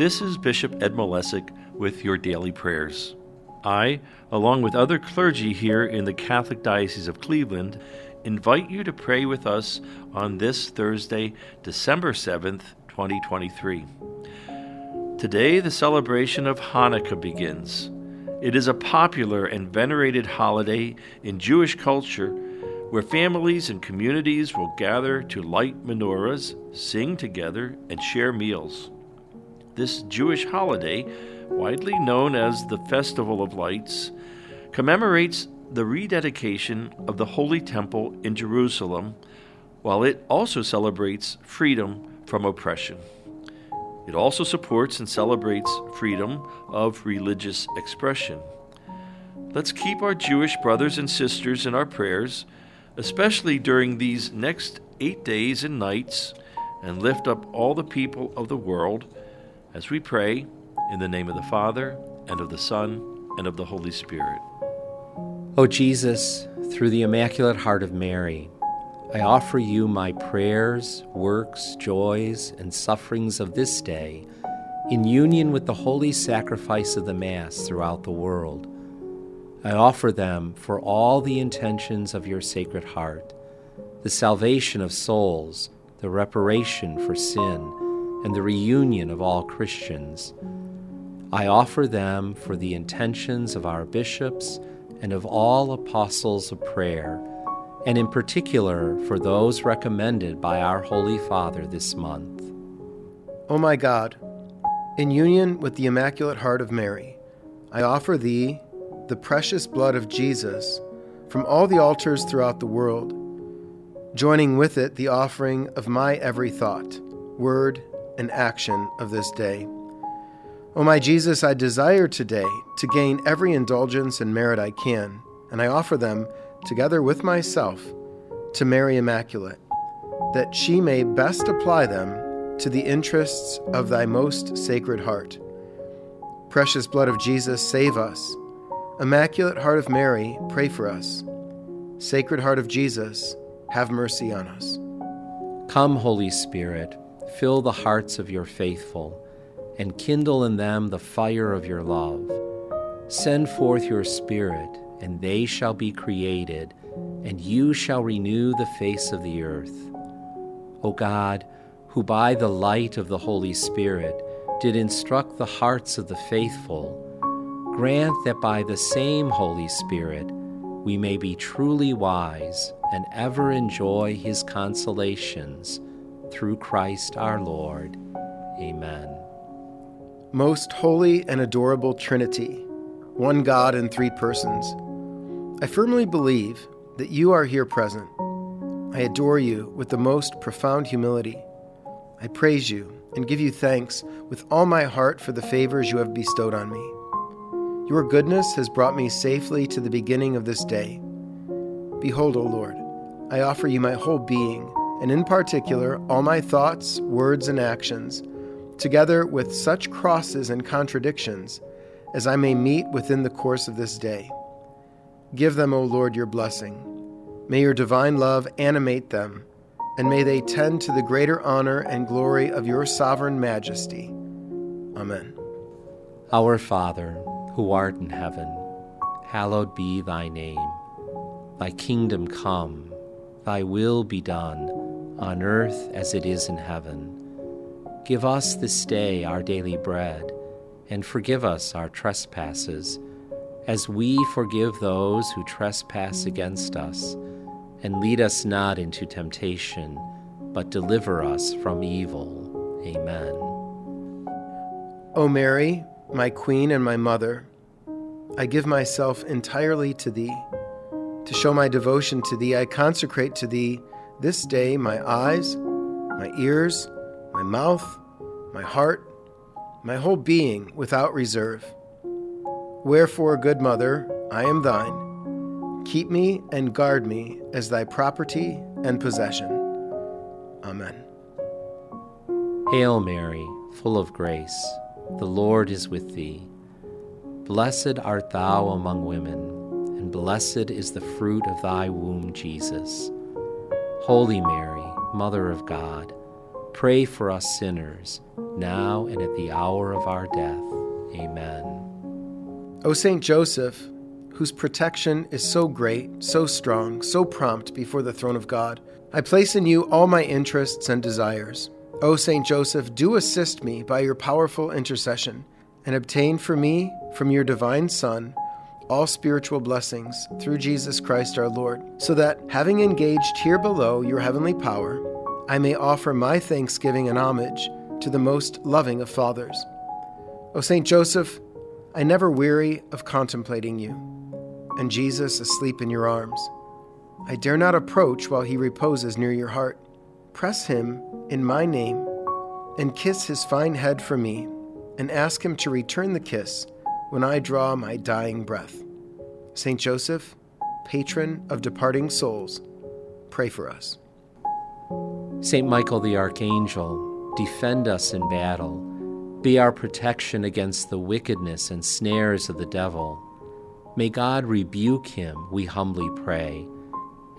This is Bishop Ed Malesic with your daily prayers. I, along with other clergy here in the Catholic Diocese of Cleveland, invite you to pray with us on this Thursday, December 7th, 2023. Today, the celebration of Hanukkah begins. It is a popular and venerated holiday in Jewish culture where families and communities will gather to light menorahs, sing together, and share meals. This Jewish holiday, widely known as the Festival of Lights, commemorates the rededication of the Holy Temple in Jerusalem, while it also celebrates freedom from oppression. It also supports and celebrates freedom of religious expression. Let's keep our Jewish brothers and sisters in our prayers, especially during these next eight days and nights, and lift up all the people of the world as we pray in the name of the Father, and of the Son, and of the Holy Spirit. O Jesus, through the Immaculate Heart of Mary, I offer you my prayers, works, joys, and sufferings of this day in union with the holy sacrifice of the Mass throughout the world. I offer them for all the intentions of your Sacred Heart, the salvation of souls, the reparation for sin, and the reunion of all Christians. I offer them for the intentions of our bishops and of all apostles of prayer and in particular for those recommended by our Holy Father this month. O my God, in union with the Immaculate Heart of Mary, I offer Thee the precious blood of Jesus from all the altars throughout the world, joining with it the offering of my every thought, word, and action of this day. O my Jesus, I desire today to gain every indulgence and merit I can, and I offer them together with myself, to Mary Immaculate, that she may best apply them to the interests of thy most sacred heart. Precious blood of Jesus, save us. Immaculate Heart of Mary, pray for us. Sacred Heart of Jesus, have mercy on us. Come, Holy Spirit, fill the hearts of your faithful, and kindle in them the fire of your love. Send forth your Spirit and they shall be created, and you shall renew the face of the earth. O God, who by the light of the Holy Spirit did instruct the hearts of the faithful, grant that by the same Holy Spirit we may be truly wise and ever enjoy his consolations through Christ our Lord. Amen. Most holy and adorable Trinity, one God in three persons I firmly believe that you are here present. I adore you with the most profound humility. I praise you and give you thanks with all my heart for the favors you have bestowed on me. Your goodness has brought me safely to the beginning of this day. Behold, O Lord, I offer you my whole being, and in particular all my thoughts, words, and actions, together with such crosses and contradictions as I may meet within the course of this day. Give them, O Lord, your blessing. May your divine love animate them, and may they tend to the greater honor and glory of your sovereign majesty. Amen. Our Father, who art in heaven, hallowed be thy name. Thy kingdom come, thy will be done, on earth as it is in heaven. Give us this day our daily bread, and forgive us our trespasses as we forgive those who trespass against us. And lead us not into temptation, but deliver us from evil. Amen. O Mary, my Queen and my Mother, I give myself entirely to Thee. To show my devotion to Thee, I consecrate to Thee this day my eyes, my ears, my mouth, my heart, my whole being without reserve. Wherefore, good mother, I am thine. Keep me and guard me as thy property and possession. Amen. Hail Mary, full of grace, the Lord is with thee. Blessed art thou among women, and blessed is the fruit of thy womb, Jesus. Holy Mary, Mother of God, Pray for us sinners, now and at the hour of our death. Amen. O Saint Joseph, whose protection is so great, so strong, so prompt before the throne of God, I place in you all my interests and desires. O Saint Joseph, do assist me by your powerful intercession, and obtain for me, from your divine Son, all spiritual blessings through Jesus Christ our Lord, so that, having engaged here below your heavenly power, I may offer my thanksgiving and homage to the most loving of fathers. O Saint Joseph, I never weary of contemplating you, and Jesus asleep in your arms. I dare not approach while he reposes near your heart. Press him in my name, and kiss his fine head for me, and ask him to return the kiss when I draw my dying breath. Saint Joseph, patron of departing souls, pray for us. Saint Michael the Archangel, defend us in battle. Be our protection against the wickedness and snares of the devil. May God rebuke him, we humbly pray.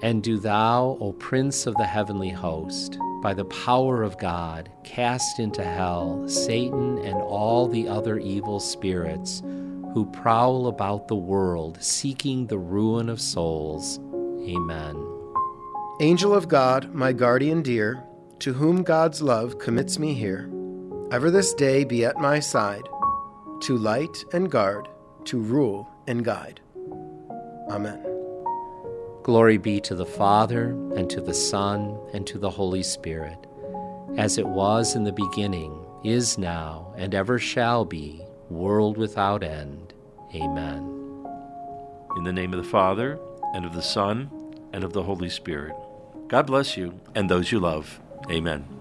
And do thou, O Prince of the heavenly host, by the power of God, cast into hell Satan and all the other evil spirits who prowl about the world seeking the ruin of souls. Amen. Angel of God, my guardian dear, to whom God's love commits me here, ever this day be at my side, to light and guard, to rule and guide. Amen. Glory be to the Father, and to the Son, and to the Holy Spirit, as it was in the beginning, is now, and ever shall be, world without end. Amen. In the name of the Father, and of the Son, and of the Holy Spirit. God bless you and those you love. Amen.